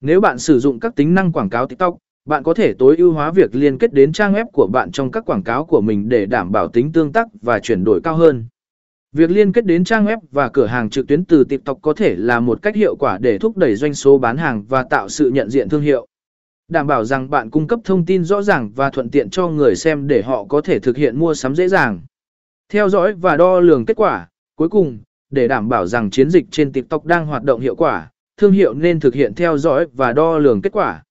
Nếu bạn sử dụng các tính năng quảng cáo TikTok, bạn có thể tối ưu hóa việc liên kết đến trang web của bạn trong các quảng cáo của mình để đảm bảo tính tương tác và chuyển đổi cao hơn. Việc liên kết đến trang web và cửa hàng trực tuyến từ TikTok có thể là một cách hiệu quả để thúc đẩy doanh số bán hàng và tạo sự nhận diện thương hiệu. Đảm bảo rằng bạn cung cấp thông tin rõ ràng và thuận tiện cho người xem để họ có thể thực hiện mua sắm dễ dàng. Theo dõi và đo lường kết quả. Cuối cùng, để đảm bảo rằng chiến dịch trên TikTok đang hoạt động hiệu quả, thương hiệu nên thực hiện theo dõi và đo lường kết quả.